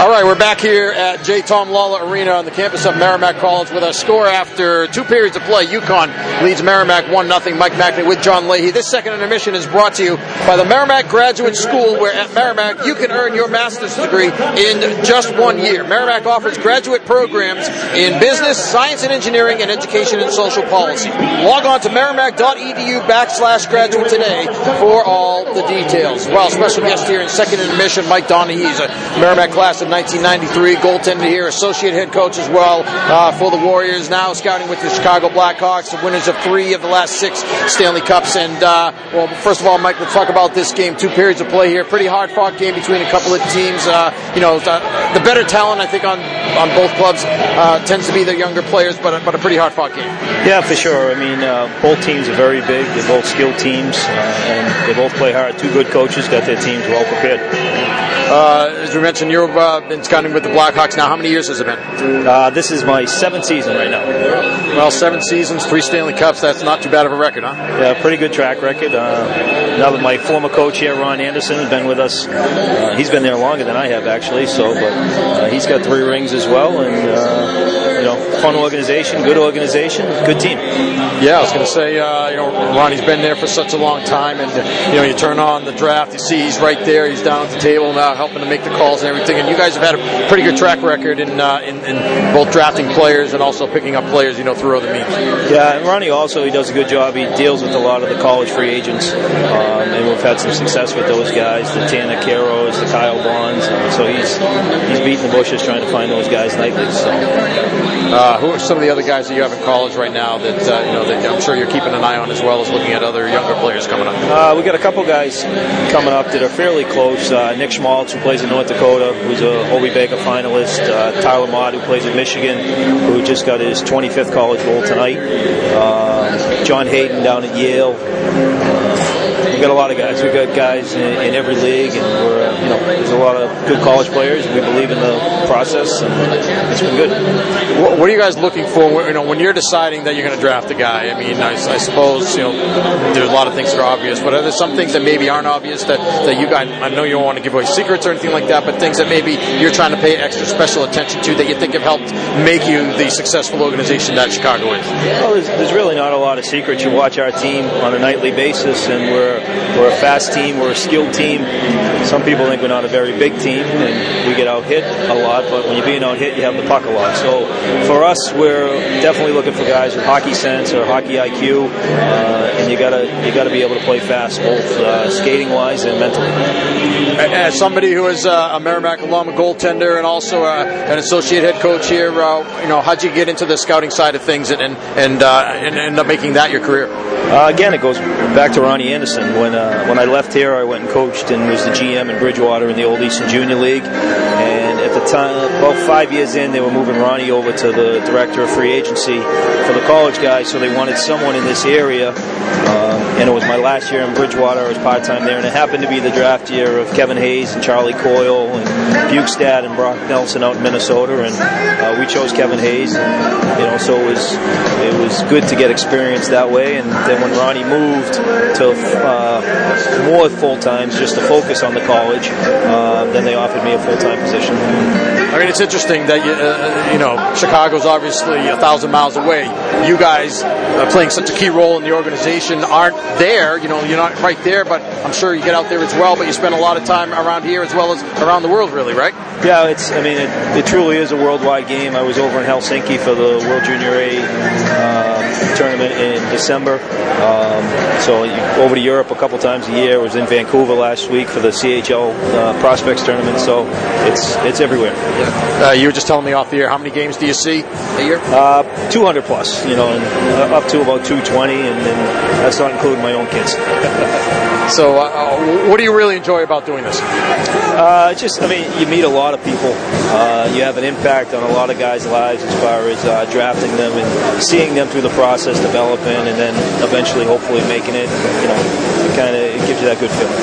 All right, we're back here at J. Thom Lawler Arena on the campus of Merrimack College with a score after two periods of play. UConn leads Merrimack 1 0. Mike Mackney with John Leahy. This second intermission is brought to you by the Merrimack Graduate School, where at Merrimack you can earn your master's degree in just one year. Merrimack offers graduate programs in business, science and engineering, and education and social policy. Log on to merrimack.edu backslash graduate today for all the details. Well, special guest here in second intermission, Mike Doneghey. He's a Merrimack class of 1993, goaltender here, associate head coach as well uh, for the Warriors. Now scouting with the Chicago Blackhawks, the winners of three of the last six Stanley Cups. And uh, well, first of all, Mike, let's talk about this game. Two periods of play here, pretty hard fought game between a couple of teams. Uh, you know, the, the, better talent I think on on both clubs uh, tends to be the younger players, but a, but a pretty hard fought game. Yeah, for sure. I mean, uh, both teams are very big. They're both skilled teams, uh, and they both play hard. Two good coaches got their teams well prepared. Uh, as we mentioned, you've uh, been scouting with the Blackhawks now. How many years has it been? Uh, this is my seventh season right now. Well, seven seasons, three Stanley Cups. That's not too bad of a record, huh? Yeah, pretty good track record. Uh, now that my former coach here, Ron Anderson, has been with us, uh, he's been there longer than I have actually. So, but uh, he's got three rings as well, and you know, fun organization, good organization, good team. Yeah, I was going to say, you know, Ronnie's been there for such a long time, and you know, you turn on the draft, you see he's right there, he's down at the table now helping to make the calls and everything. And you guys have had a pretty good track record in, uh, in, in both drafting players and also picking up players, you know, through other means. Yeah, and Ronnie also he does a good job. He deals with a lot of the college free agents, um, and we've had some success with those guys, the Tanner Keros, the Kyle Bauns. So he's he's beating the bushes trying to find those guys nightly. So, uh, who are some of the other guys that you have in college right now that uh, you know that I'm sure you're keeping an eye on as well as looking at other younger players coming up? Uh, we got a couple guys coming up that are fairly close. Uh, Nick Schmaltz, who plays in North Dakota, who's a Hobey Baker finalist. Uh, Tyler Motte, who plays at Michigan, who just got his 25th college goal tonight. Uh, John Hayden down at Yale. We've got a lot of guys. We've got guys in, in every league, and we're uh, you know there's a lot of good college players. We believe in the process, and it's been good. What are you guys looking for? You know, when you're deciding that you're going to draft a guy. I mean, I, I, suppose you know there's a lot of things that are obvious, but are there some things that maybe aren't obvious that that you guys? I know you don't want to give away secrets or anything like that, but things that maybe you're trying to pay extra special attention to that you think have helped make you the successful organization that Chicago is. Well, there's, there's really not a lot of secrets. You watch our team on a nightly basis, and we're we're a fast team, we're a skilled team. Some people think we're not a very big team, and we get out hit a lot. But when you're being out hit, you have the puck a lot. So for us, we're definitely looking for guys with hockey sense or hockey IQ, uh, and you gotta you gotta be able to play fast, both uh, skating wise and mentally. As somebody who is uh, a Merrimack alum, a goaltender, and also uh, an associate head coach here, uh, you know, how'd you get into the scouting side of things and and and, and end up making that your career? again, it goes back to Ronnie Anderson when uh, when I left here, I went and coached and was the GM in Bridgewater in the Old Eastern Junior League. And at the time, about five years in, they were moving Ronnie over to the director of free agency for the college guys. So they wanted someone in this area. Um, and it was my last year in Bridgewater. I was part time there, and it happened to be the draft year of Kevin Hayes and Charlie Coyle and Bjugstad and Brock Nelson out in Minnesota. And uh, we chose Kevin Hayes. And, you know, so it was it was good to get experience that way. And then when Ronnie moved to uh, more full times just to focus on the college. Uh, then they offered me a full time position. I mean, it's interesting that you, uh, you know Chicago's obviously a thousand miles away. You guys uh, playing such a key role in the organization aren't there. You know, you're not right there, but I'm sure you get out there as well. But you spend a lot of time around here as well as around the world, really, right? Yeah, it's. I mean, it, it truly is a worldwide game. I was over in Helsinki for the World Junior A uh, tournament in December. Um, so over to Europe a couple times a year. I was in Vancouver last week for the CHL uh, prospects tournament. So it's it's everywhere. Uh, you were just telling me off the air. How many games do you see a year? Uh, 200 plus. You know, and, uh, up to about 220, and, and that's not including my own kids. so, uh, what do you really enjoy about doing this? Uh, just, I mean, you meet a lot of people. Uh, you have an impact on a lot of guys' lives as far as uh, drafting them and seeing them through the process, developing, and then eventually, hopefully, making it. You know, kind of gives you that good feeling.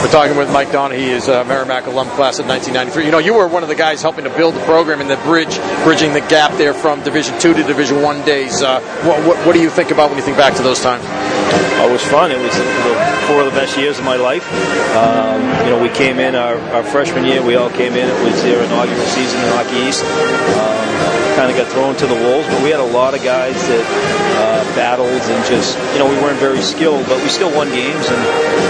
We're talking with Mike Doneghey. He is a Merrimack alum class of 1993. You know, you were one of the guys helping to build the program in the bridge, bridging the gap there from Division Two to Division One days. Uh, what, what, what do you think about when you think back to those times? it was fun. It was four of the best years of my life. Um, you know, we came in our, our, freshman year. We all came in. It was their inaugural season in Hockey East. Um, kind of got thrown to the wolves, but we had a lot of guys that uh, battled and just you know we weren't very skilled, but we still won games and.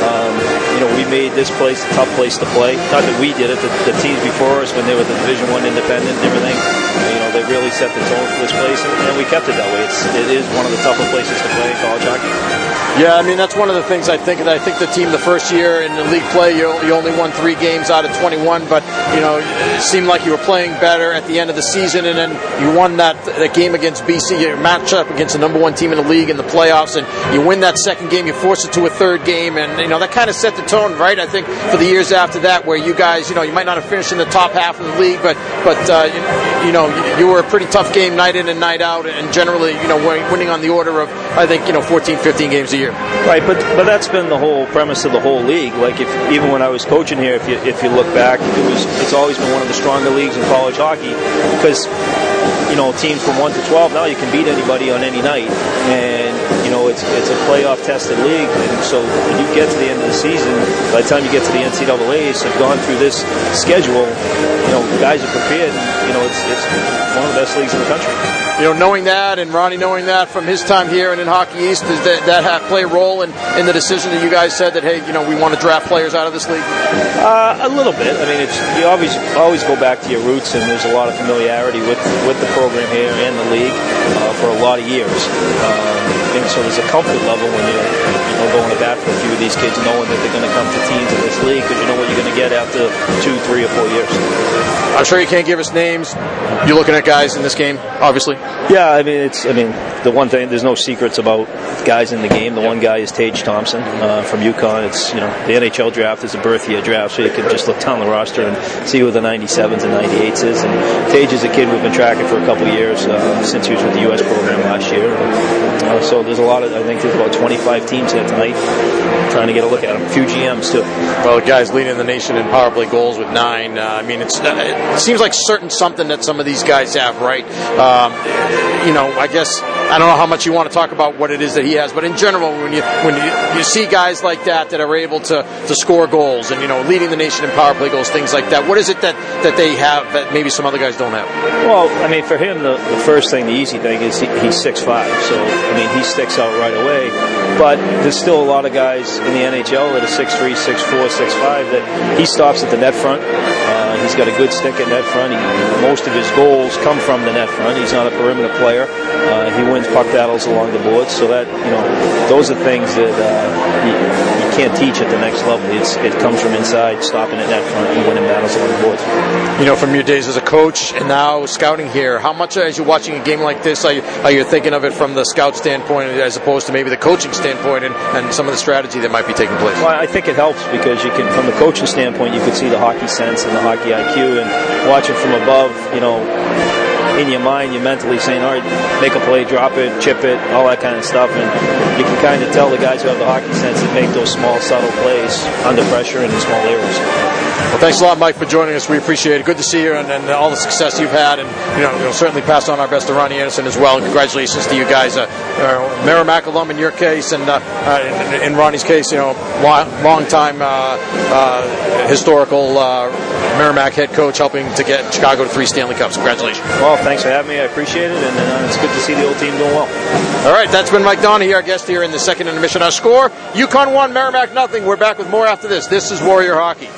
Um, you know, we made this place a tough place to play. Not that we did it, the, the teams before us when they were the Division One independent and everything. You know, they really set the tone for this place, and, and we kept it that way. It's, it is one of the tougher places to play in college hockey. Yeah, I mean that's one of the things I think. That I think the team the first year in the league play, you, you only won three games out of 21, but you know it seemed like you were playing better at the end of the season, and then you won that that game against BC. You match up against the number one team in the league in the playoffs, and you win that second game. You force it to a third game, and you know that kind of set the tone, right? I think for the years after that, where you guys, you know, you might not have finished in the top half of the league, but but uh, you, you, know you were a pretty tough game night in and night out, and generally, you know, winning on the order of I think you know 14, 15 games a year. Right, but but that's been the whole premise of the whole league. Like if even when I was coaching here, if you if you look back, it was it's always been one of the stronger leagues in college hockey because you know teams from one to twelve now you can beat anybody on any night and you know it's it's a playoff tested league and so when you get to the end of the season by the time you get to the NCAA's have gone through this schedule you know guys are prepared and, you know it's it's one of the best leagues in the country you know, knowing that and Ronnie knowing that from his time here and in Hockey East, does that, that have, play a role in, in the decision that you guys said that, hey, you know, we want to draft players out of this league? Uh, a little bit. I mean, it's you always always go back to your roots, and there's a lot of familiarity with, with the program here and the league uh, for a lot of years. Um, and so there's a comfort level when you're you know, going to bat for a few of these kids, knowing that they're going to come to teams in this league because you know what you're going to get after two, three, or four years. I'm sure you can't give us names. You're looking at guys in this game, obviously. Yeah, I mean, it's. I mean, the one thing. There's no secrets about guys in the game. The one guy is Tage Thompson uh, from UConn. It's you know the NHL draft is a birth year draft, so you can just look down the roster and see who the 97s and 98s is. And Tage is a kid we've been tracking for a couple years uh, since he was with the U.S. program last year. Uh, so there's a lot of. I think there's about 25 teams here tonight trying to get a look at him. A few GMs too. Well, the guys leading the nation in power play goals with nine. Uh, I mean, it's uh, it seems like certain something that some of these guys have, right? Um, you know, I guess I don't know how much you want to talk about what it is that he has, but in general, when you when you, you see guys like that that are able to, to score goals and you know leading the nation in power play goals, things like that, what is it that, that they have that maybe some other guys don't have? Well, I mean, for him, the, the first thing, the easy thing is he, he's six five, so I mean he sticks out right away. But there's still a lot of guys in the NHL that are six three, six four, six five that he stops at the net front. Uh, he's got a good stick at net front. He, most of his goals come from the net front. He's not a perimeter player. Uh, he wins puck battles along the boards. So that you know, those are things that uh, you, you, can't teach at the next level. It's, it comes from inside, stopping at net front and winning battles along the boards. You know, from your days as a coach and now scouting here, how much as you're watching a game like this, are you, are you thinking of it from the scout standpoint as opposed to maybe the coaching standpoint and, and some of the strategy that might be taking place? Well, I think it helps because you can, from the coaching standpoint, you can see the hockey sense and the hockey IQ, and watching from above, you know in your mind, you're mentally saying, all right, make a play, drop it, chip it, all that kind of stuff. And you can kind of tell the guys who have the hockey sense that make those small, subtle plays under pressure and in small areas. Well, thanks a lot, Mike, for joining us. We appreciate it. Good to see you and, and all the success you've had. And, you know, we'll certainly pass on our best to Ronnie Anderson as well. And congratulations to you guys. Uh, uh, Merrimack alum in your case, and uh, uh in, in, Ronnie's case, you know, long, long time uh, uh, historical Merrimack head coach helping to get Chicago to three Stanley Cups. Congratulations. Well, thanks for having me. I appreciate it, and uh, it's good to see the old team doing well. All right, that's been Mike Doneghey, our guest here in the second intermission. Our score: UConn one, Merrimack nothing. We're back with more after this. This is Warrior Hockey.